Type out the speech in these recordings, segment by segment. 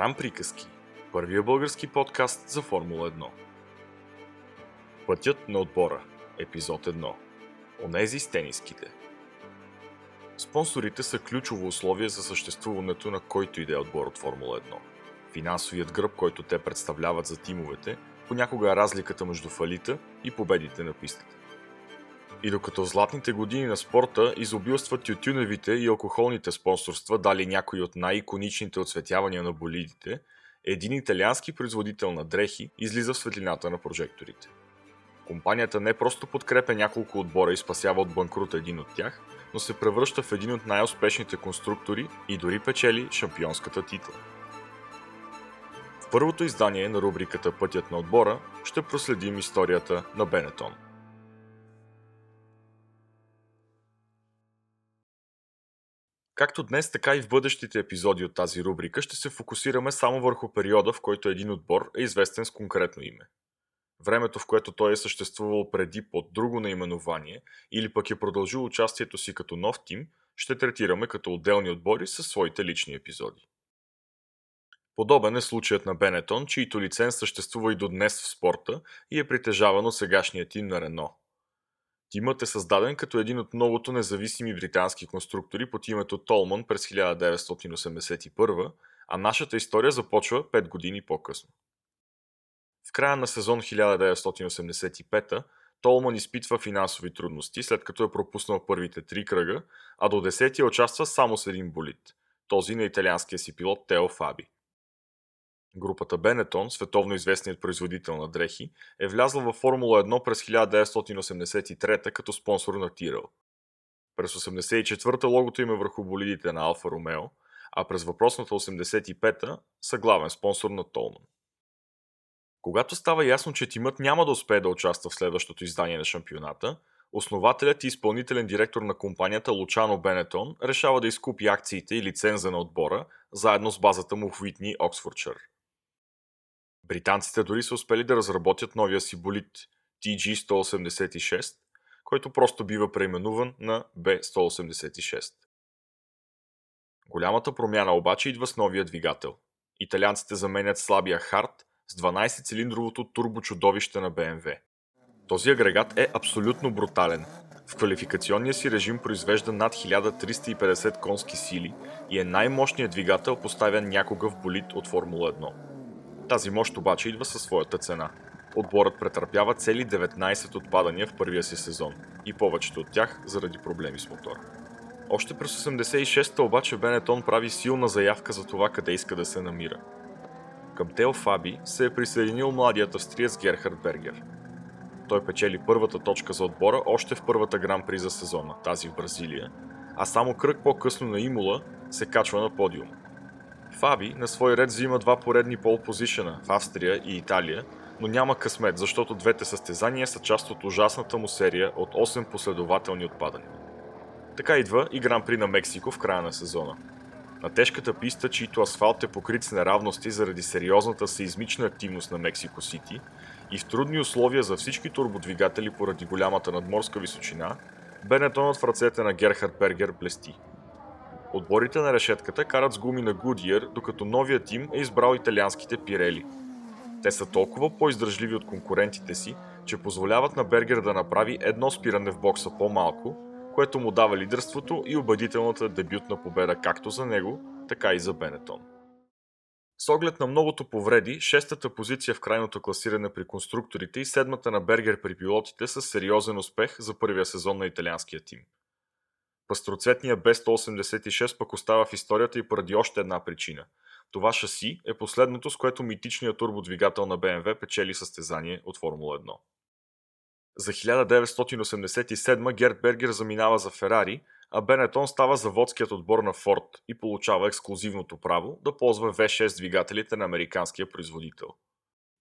Гран приказки. Първия български подкаст за Формула 1. Пътят на отбора. Епизод 1. Онези с тениските. Спонсорите са ключово условие за съществуването на който и да е отбор от Формула 1. Финансовият гръб, който те представляват за тимовете, понякога е разликата между фалита и победите на пистата. И докато златните години на спорта изобилстват тютюневите и алкохолните спонсорства, дали някои от най-иконичните отсветявания на болидите, един италиански производител на дрехи излиза в светлината на прожекторите. Компанията не просто подкрепя няколко отбора и спасява от банкрут един от тях, но се превръща в един от най-успешните конструктори и дори печели шампионската титла. В първото издание на рубриката Пътят на отбора ще проследим историята на Бенетон – Както днес, така и в бъдещите епизоди от тази рубрика ще се фокусираме само върху периода, в който един отбор е известен с конкретно име. Времето, в което той е съществувал преди под друго наименование или пък е продължил участието си като нов тим, ще третираме като отделни отбори със своите лични епизоди. Подобен е случаят на Бенетон, чийто лиценз съществува и до днес в спорта и е притежаван от сегашния тим на Рено. Тимът е създаден като един от многото независими британски конструктори под името Толман през 1981, а нашата история започва 5 години по-късно. В края на сезон 1985 Толман изпитва финансови трудности, след като е пропуснал първите три кръга, а до 10 участва само с един болит, този на италианския си пилот Тео Фаби. Групата Бенетон, световно известният производител на дрехи, е влязла във Формула 1 през 1983 като спонсор на Тирел. През 1984-та логото им е върху болидите на Алфа Ромео, а през въпросната 85-та са главен спонсор на Толман. Когато става ясно, че тимът няма да успее да участва в следващото издание на шампионата, основателят и изпълнителен директор на компанията Лучано Бенетон решава да изкупи акциите и лиценза на отбора, заедно с базата му в Уитни, Оксфордшир. Британците дори са успели да разработят новия си болид TG-186, който просто бива преименуван на B-186. Голямата промяна обаче идва с новия двигател. Италианците заменят слабия хард с 12-цилиндровото турбочудовище на BMW. Този агрегат е абсолютно брутален. В квалификационния си режим произвежда над 1350 конски сили и е най-мощният двигател поставен някога в болид от Формула 1. Тази мощ обаче идва със своята цена. Отборът претърпява цели 19 отпадания в първия си сезон и повечето от тях заради проблеми с мотора. Още през 86-та обаче Бенетон прави силна заявка за това къде иска да се намира. Към Тео Фаби се е присъединил младият австриец Герхард Бергер. Той печели първата точка за отбора още в първата гран при за сезона, тази в Бразилия, а само кръг по-късно на Имула се качва на подиума. Фаби на свой ред взима два поредни пол позишена в Австрия и Италия, но няма късмет, защото двете състезания са част от ужасната му серия от 8 последователни отпадания. Така идва и Гран При на Мексико в края на сезона. На тежката писта, чийто асфалт е покрит с неравности заради сериозната сеизмична активност на Мексико Сити и в трудни условия за всички турбодвигатели поради голямата надморска височина, Бенетонът в ръцете на Герхард Бергер блести – Отборите на решетката карат с гуми на Goodyear, докато новия тим е избрал италианските Пирели. Те са толкова по-издръжливи от конкурентите си, че позволяват на Бергер да направи едно спиране в бокса по-малко, което му дава лидерството и убедителната дебютна победа както за него, така и за Бенетон. С оглед на многото повреди, шестата позиция в крайното класиране при конструкторите и седмата на Бергер при пилотите са сериозен успех за първия сезон на италианския тим. Пастроцветният B186 пък остава в историята и поради още една причина. Това шаси е последното, с което митичният турбодвигател на BMW печели състезание от Формула 1. За 1987 Герт Бергер заминава за Ферари, а Бенетон става заводският отбор на Форд и получава ексклюзивното право да ползва V6 двигателите на американския производител.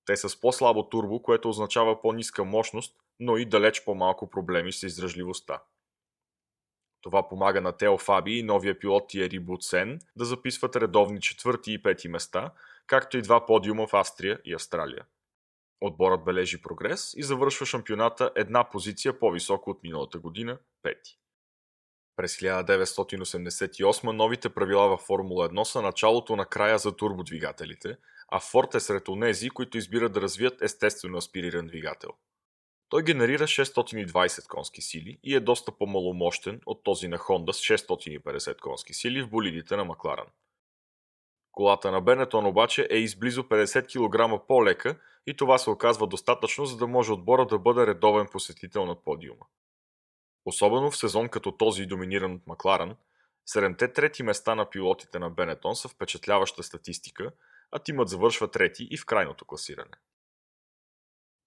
Те са с по-слабо турбо, което означава по-ниска мощност, но и далеч по-малко проблеми с издръжливостта. Това помага на Тео Фаби и новия пилот Тиери Буцен да записват редовни четвърти и пети места, както и два подиума в Австрия и Австралия. Отборът бележи прогрес и завършва шампионата една позиция по-високо от миналата година – пети. През 1988 новите правила във Формула 1 са началото на края за турбодвигателите, а Форд е сред онези, които избират да развият естествено аспириран двигател. Той генерира 620 конски сили и е доста по-маломощен от този на Honda с 650 конски сили в болидите на Макларан. Колата на Бенетон обаче е изблизо 50 кг по-лека и това се оказва достатъчно, за да може отбора да бъде редовен посетител на подиума. Особено в сезон като този, доминиран от Макларан, седемте трети места на пилотите на Бенетон са впечатляваща статистика, а тимът завършва трети и в крайното класиране.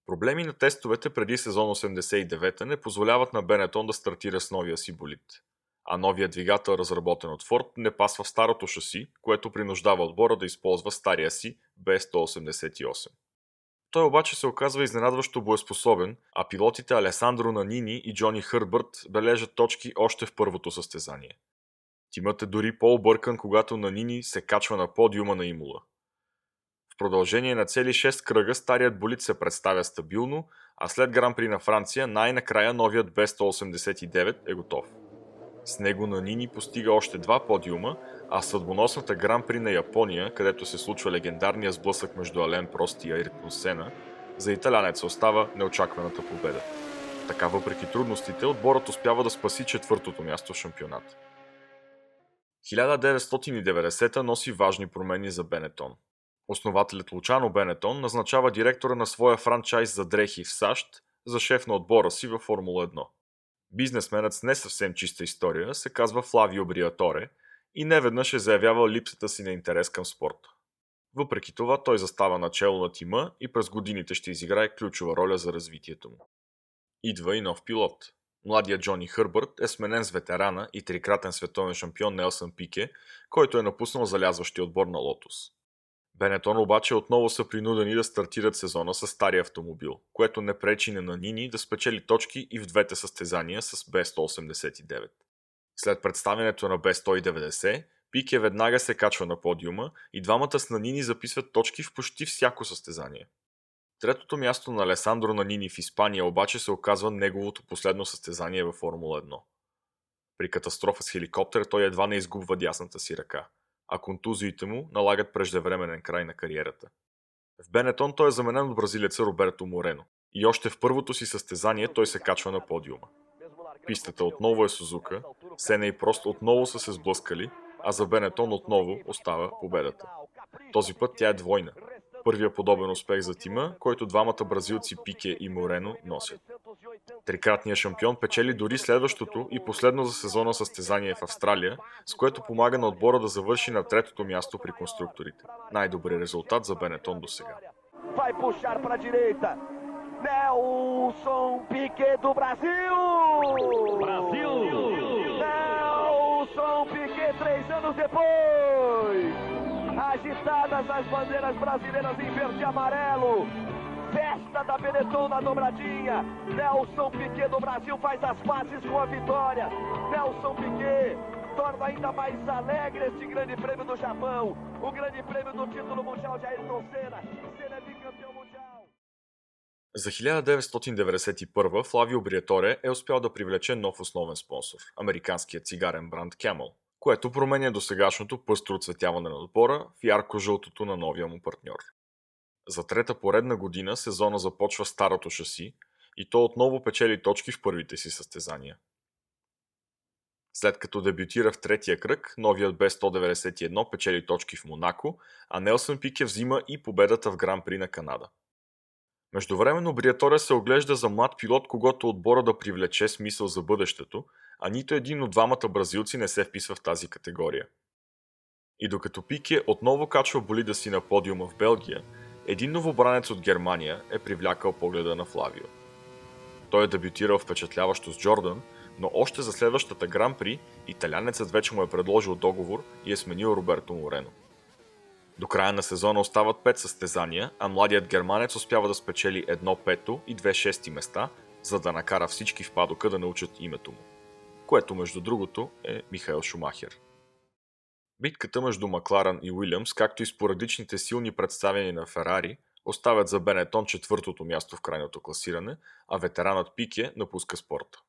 Проблеми на тестовете преди сезон 89 не позволяват на Бенетон да стартира с новия си болид. А новия двигател, разработен от Форд, не пасва в старото шаси, което принуждава отбора да използва стария си B188. Той обаче се оказва изненадващо боеспособен, а пилотите Алесандро Нанини и Джони Хърбърт бележат точки още в първото състезание. Тимът е дори по-объркан, когато Нанини се качва на подиума на Имула. В продължение на цели 6 кръга старият болид се представя стабилно, а след Гран-при на Франция най-накрая новият B189 е готов. С него Нанини постига още два подиума, а съдбоносната Гран-при на Япония, където се случва легендарния сблъсък между Ален Прост и Айртон Сена, за италянец остава неочакваната победа. Така въпреки трудностите, отборът успява да спаси четвъртото място в шампионат. 1990 носи важни промени за Бенетон. Основателят Лучано Бенетон назначава директора на своя франчайз за дрехи в САЩ за шеф на отбора си във Формула 1. Бизнесменът с не съвсем чиста история се казва Флавио Бриаторе и неведнъж е заявявал липсата си на интерес към спорта. Въпреки това той застава начало на тима и през годините ще изиграе ключова роля за развитието му. Идва и нов пилот. Младият Джони Хърбърт е сменен с ветерана и трикратен световен шампион Нелсън Пике, който е напуснал залязващия отбор на Лотус. Бенетон обаче отново са принудени да стартират сезона с стария автомобил, което не пречи на Нанини да спечели точки и в двете състезания с B189. След представянето на B190, Пике веднага се качва на подиума и двамата с Нанини записват точки в почти всяко състезание. Третото място на Алесандро Нанини в Испания обаче се оказва неговото последно състезание във Формула 1. При катастрофа с хеликоптер той едва не изгубва дясната си ръка – а контузиите му налагат преждевременен край на кариерата. В Бенетон той е заменен от бразилеца Роберто Морено и още в първото си състезание той се качва на подиума. Пистата отново е Сузука, Сене и Прост отново са се сблъскали, а за Бенетон отново остава победата. Този път тя е двойна. Първия подобен успех за тима, който двамата бразилци Пике и Морено носят. Трикратният шампион печели дори следващото и последно за сезона състезание в Австралия, с което помага на отбора да завърши на третото място при конструкторите. Най-добрият резултат за Бенетон до сега. Vai puxar para direita. Nelson Piquet do Brasil! Brasil! Nelson Piquet, três anos depois! Agitadas as bandeiras brasileiras em verde e amarelo. Festa da Benetton na dobradinha. Nelson Piquet do Brasil faz as pazes com a vitória. Nelson Piquet torna ainda mais alegre este grande prêmio do Japão. O grande prêmio do título mundial de Ayrton Senna. Senna é bicampeão mundial. За 1991 Флавио Бриеторе е успял да привлече нов основен спонсор – американският цигарен бранд Camel, което променя досегашното пъстро оцветяване на отбора в ярко-жълтото на новия му партньор. За трета поредна година сезона започва старото шаси и то отново печели точки в първите си състезания. След като дебютира в третия кръг, новият B191 печели точки в Монако, а Нелсън Пике взима и победата в Гран-при на Канада. Междувременно Бриаторе се оглежда за млад пилот, когато отбора да привлече смисъл за бъдещето, а нито един от двамата бразилци не се вписва в тази категория. И докато Пике отново качва болида си на подиума в Белгия, един новобранец от Германия е привлякал погледа на Флавио. Той е дебютирал впечатляващо с Джордан, но още за следващата Гран-при италянецът вече му е предложил договор и е сменил Роберто Морено. До края на сезона остават 5 състезания, а младият германец успява да спечели едно пето и две шести места, за да накара всички в падока да научат името му. Което между другото е Михаил Шумахер. Битката между Макларан и Уилямс, както и спорадичните силни представяния на Ферари, оставят за Бенетон четвъртото място в крайното класиране, а ветеранът Пике напуска спорта.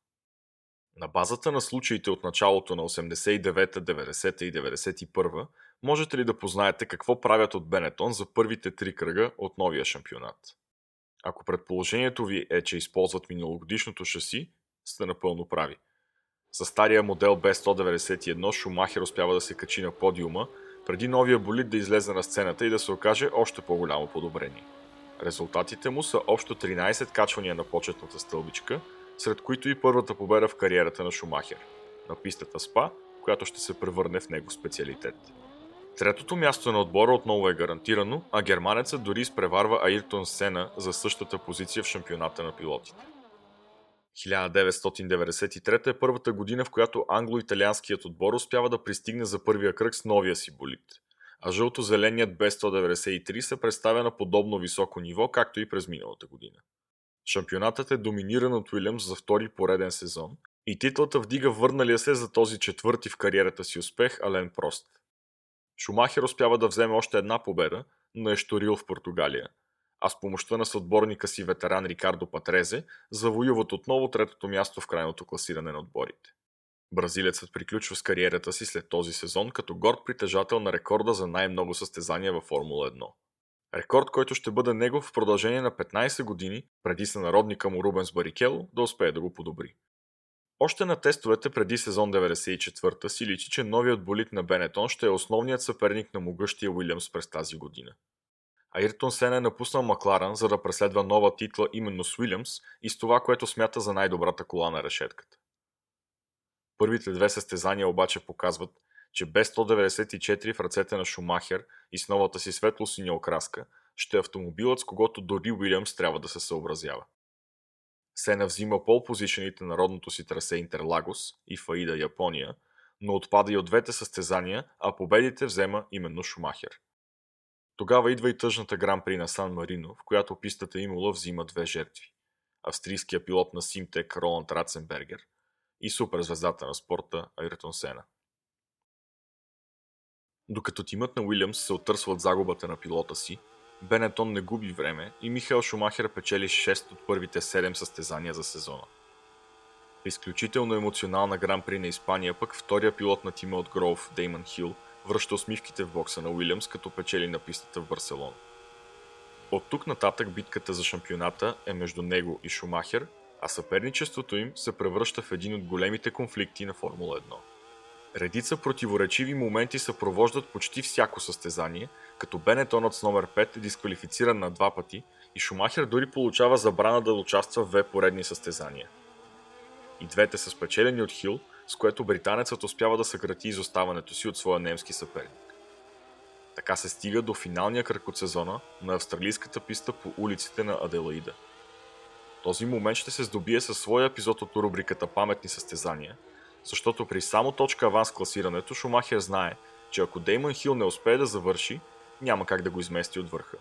На базата на случаите от началото на 89-та, 90-та и 91-та, можете ли да познаете какво правят от Бенетон за първите три кръга от новия шампионат? Ако предположението ви е, че използват миналогодишното шаси, сте напълно прави. С стария модел B191 Шумахер успява да се качи на подиума, преди новия болид да излезе на сцената и да се окаже още по-голямо подобрение. Резултатите му са общо 13 качвания на почетната стълбичка, сред които и първата победа в кариерата на Шумахер на пистата СПА, която ще се превърне в него специалитет. Третото място на отбора отново е гарантирано, а германецът дори изпреварва Айртон Сена за същата позиция в шампионата на пилотите. 1993 е първата година, в която англо-италианският отбор успява да пристигне за първия кръг с новия си болид, а жълто-зеленият B193 се представя на подобно високо ниво, както и през миналата година. Шампионатът е доминиран от Уилямс за втори пореден сезон и титлата вдига върналия се за този четвърти в кариерата си успех Ален Прост. Шумахер успява да вземе още една победа, но е шторил в Португалия, а с помощта на съотборника си ветеран Рикардо Патрезе завоюват отново третото място в крайното класиране на отборите. Бразилецът приключва с кариерата си след този сезон като горд притежател на рекорда за най-много състезания във Формула 1. Рекорд, който ще бъде негов в продължение на 15 години, преди сънародника му Рубенс Барикело да успее да го подобри. Още на тестовете преди сезон 94 си личи, че новият болит на Бенетон ще е основният съперник на могъщия Уилямс през тази година. Айртон Сен е напуснал Макларан, за да преследва нова титла именно с Уилямс и с това, което смята за най-добрата кола на решетката. Първите две състезания обаче показват, че без 194 в ръцете на Шумахер и с новата си светло-синя окраска, ще е автомобилът, с когото дори Уилямс трябва да се съобразява. Сена взима пол позишените на родното си трасе Интерлагос и Фаида Япония, но отпада и от двете състезания, а победите взема именно Шумахер. Тогава идва и тъжната гран-при на Сан Марино, в която пистата Имола взима две жертви. Австрийския пилот на Симтек Роланд Раценбергер и суперзвездата на спорта Айртон Сена. Докато тимът на Уилямс се отърсва от загубата на пилота си, Бенетон не губи време и Михаел Шумахер печели 6 от първите 7 състезания за сезона. В изключително емоционална гран-при на Испания пък втория пилот на тима от Гроув, Деймон Хил, връща усмивките в бокса на Уилямс, като печели на пистата в Барселона. От тук нататък битката за шампионата е между него и Шумахер, а съперничеството им се превръща в един от големите конфликти на Формула 1. Редица противоречиви моменти съпровождат почти всяко състезание, като Бенетонът с номер 5 е дисквалифициран на два пъти и Шумахер дори получава забрана да участва в две поредни състезания. И двете са спечелени от Хил, с което британецът успява да съкрати изоставането си от своя немски съперник. Така се стига до финалния кръг от сезона на австралийската писта по улиците на Аделаида. Този момент ще се здобие със своя епизод от рубриката Паметни състезания – защото при само точка аванс класирането Шумахер знае, че ако Деймон Хил не успее да завърши, няма как да го измести от върха.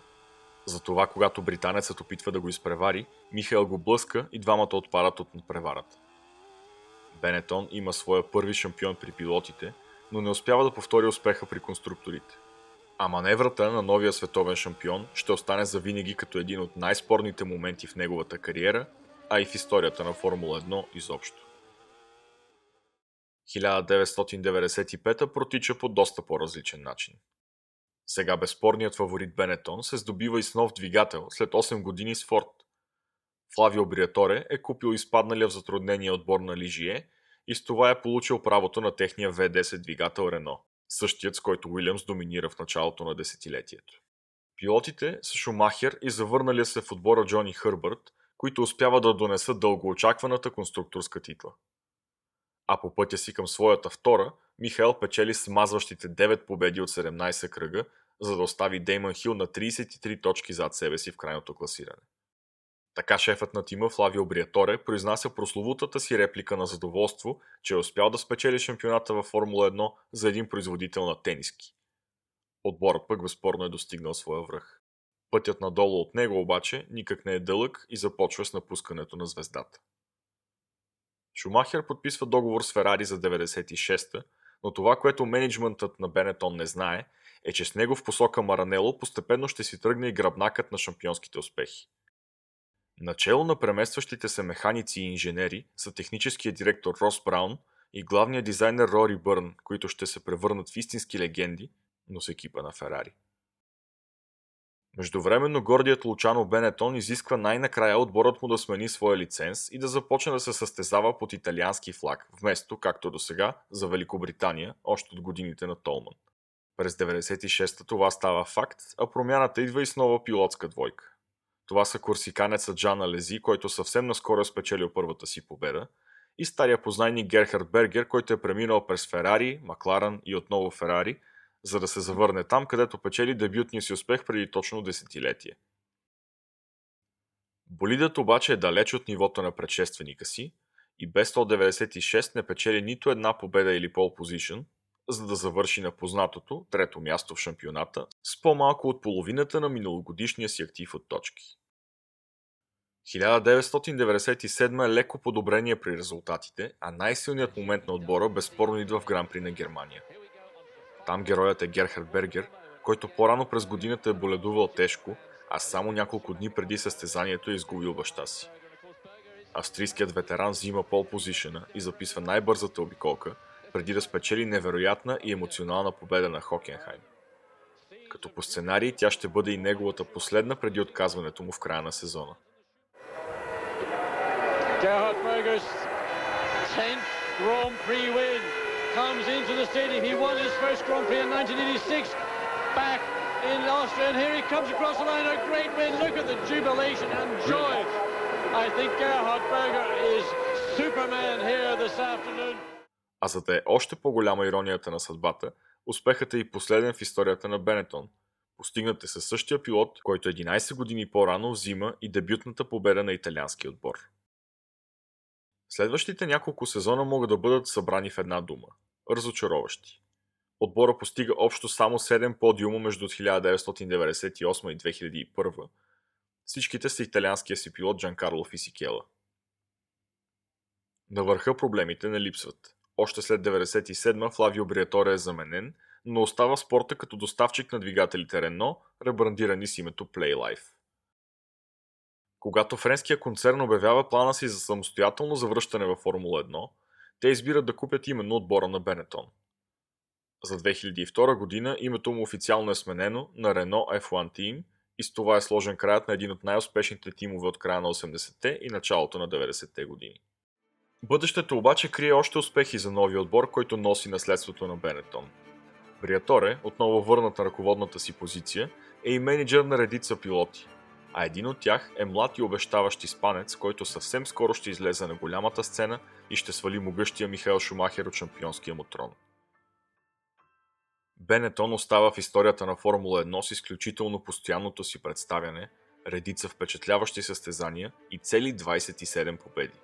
Затова, когато британецът опитва да го изпревари, Михаел го блъска и двамата отпадат от надпреварата. Бенетон има своя първи шампион при пилотите, но не успява да повтори успеха при конструкторите. А маневрата на новия световен шампион ще остане завинаги като един от най-спорните моменти в неговата кариера, а и в историята на Формула 1 изобщо. 1995 протича по доста по-различен начин. Сега безспорният фаворит Бенетон се здобива и с нов двигател след 8 години с Форд. Флавио Бриаторе е купил изпадналия в затруднение отбор на Лижие и с това е получил правото на техния V10 двигател Рено, същият с който Уилямс доминира в началото на десетилетието. Пилотите са Шумахер и завърналия се в отбора Джони Хърбърт, които успяват да донесат дългоочакваната конструкторска титла а по пътя си към своята втора, Михаел печели смазващите 9 победи от 17 кръга, за да остави Деймон Хил на 33 точки зад себе си в крайното класиране. Така шефът на тима Флавио Бриаторе произнася прословутата си реплика на задоволство, че е успял да спечели шампионата във Формула 1 за един производител на тениски. Отборът пък безспорно е достигнал своя връх. Пътят надолу от него обаче никак не е дълъг и започва с напускането на звездата. Шумахер подписва договор с Ферари за 96-та, но това, което менеджментът на Бенетон не знае, е, че с него в посока Маранело постепенно ще си тръгне и гръбнакът на шампионските успехи. Начало на преместващите се механици и инженери са техническия директор Рос Браун и главният дизайнер Рори Бърн, които ще се превърнат в истински легенди, но с екипа на Ферари. Междувременно гордият Лучано Бенетон изисква най-накрая отборът му да смени своя лиценз и да започне да се състезава под италиански флаг, вместо, както до сега, за Великобритания, още от годините на Толман. През 96-та това става факт, а промяната идва и с нова пилотска двойка. Това са курсиканеца Джана Лези, който съвсем наскоро е спечелил първата си победа, и стария познайник Герхард Бергер, който е преминал през Ферари, Макларан и отново Ферари – за да се завърне там, където печели дебютния си успех преди точно десетилетие. Болидът обаче е далеч от нивото на предшественика си и без 196 не печели нито една победа или пол позишън, за да завърши на познатото трето място в шампионата с по-малко от половината на миналогодишния си актив от точки. 1997 е леко подобрение при резултатите, а най-силният момент на отбора безспорно идва в Гран-при на Германия – там героят е Герхард Бергер, който по-рано през годината е боледувал тежко, а само няколко дни преди състезанието е изгубил баща си. Австрийският ветеран взима пол позишена и записва най-бързата обиколка, преди да спечели невероятна и емоционална победа на Хокенхайм. Като по сценарий тя ще бъде и неговата последна преди отказването му в края на сезона. Gerhard Berger's 10th Grand Prix win comes into the stadium. He won his first Grand Prix in 1986 back in Austria. And here he comes across the line. A great win. Look at the jubilation and joy. I think Gerhard Berger is Superman here this afternoon. А за да е още по-голяма иронията на съдбата, успехът е и последен в историята на Бенетон. Постигнат е със същия пилот, който 11 години по-рано взима и дебютната победа на италиански отбор. Следващите няколко сезона могат да бъдат събрани в една дума разочароващи. Отбора постига общо само 7 подиума между 1998 и 2001. Всичките са италианския си пилот Джанкарло Фисикела. На върха проблемите не липсват. Още след 97 Флавио Бриаторе е заменен, но остава спорта като доставчик на двигателите Рено, ребрандирани с името Playlife. Когато френския концерн обявява плана си за самостоятелно завръщане във Формула 1, те избират да купят именно отбора на Бенетон. За 2002 година името му официално е сменено на Renault F1 Team и с това е сложен краят на един от най-успешните тимове от края на 80-те и началото на 90-те години. Бъдещето обаче крие още успехи за новия отбор, който носи наследството на Бенетон. Бриаторе, отново върнат на ръководната си позиция, е и менеджер на редица пилоти, а един от тях е млад и обещаващ испанец, който съвсем скоро ще излезе на голямата сцена и ще свали могъщия Михаил Шумахер от шампионския му трон. Бенетон остава в историята на Формула 1 с изключително постоянното си представяне, редица впечатляващи състезания и цели 27 победи.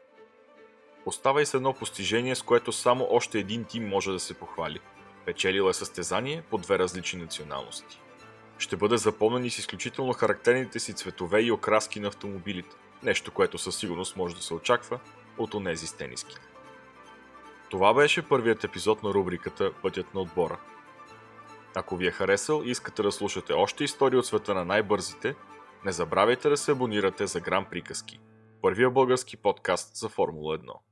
Остава и с едно постижение, с което само още един тим може да се похвали. Печелил е състезание по две различни националности ще бъде запомнен и с изключително характерните си цветове и окраски на автомобилите. Нещо, което със сигурност може да се очаква от онези с тениски. Това беше първият епизод на рубриката Пътят на отбора. Ако ви е харесал и искате да слушате още истории от света на най-бързите, не забравяйте да се абонирате за Гран Приказки, първия български подкаст за Формула 1.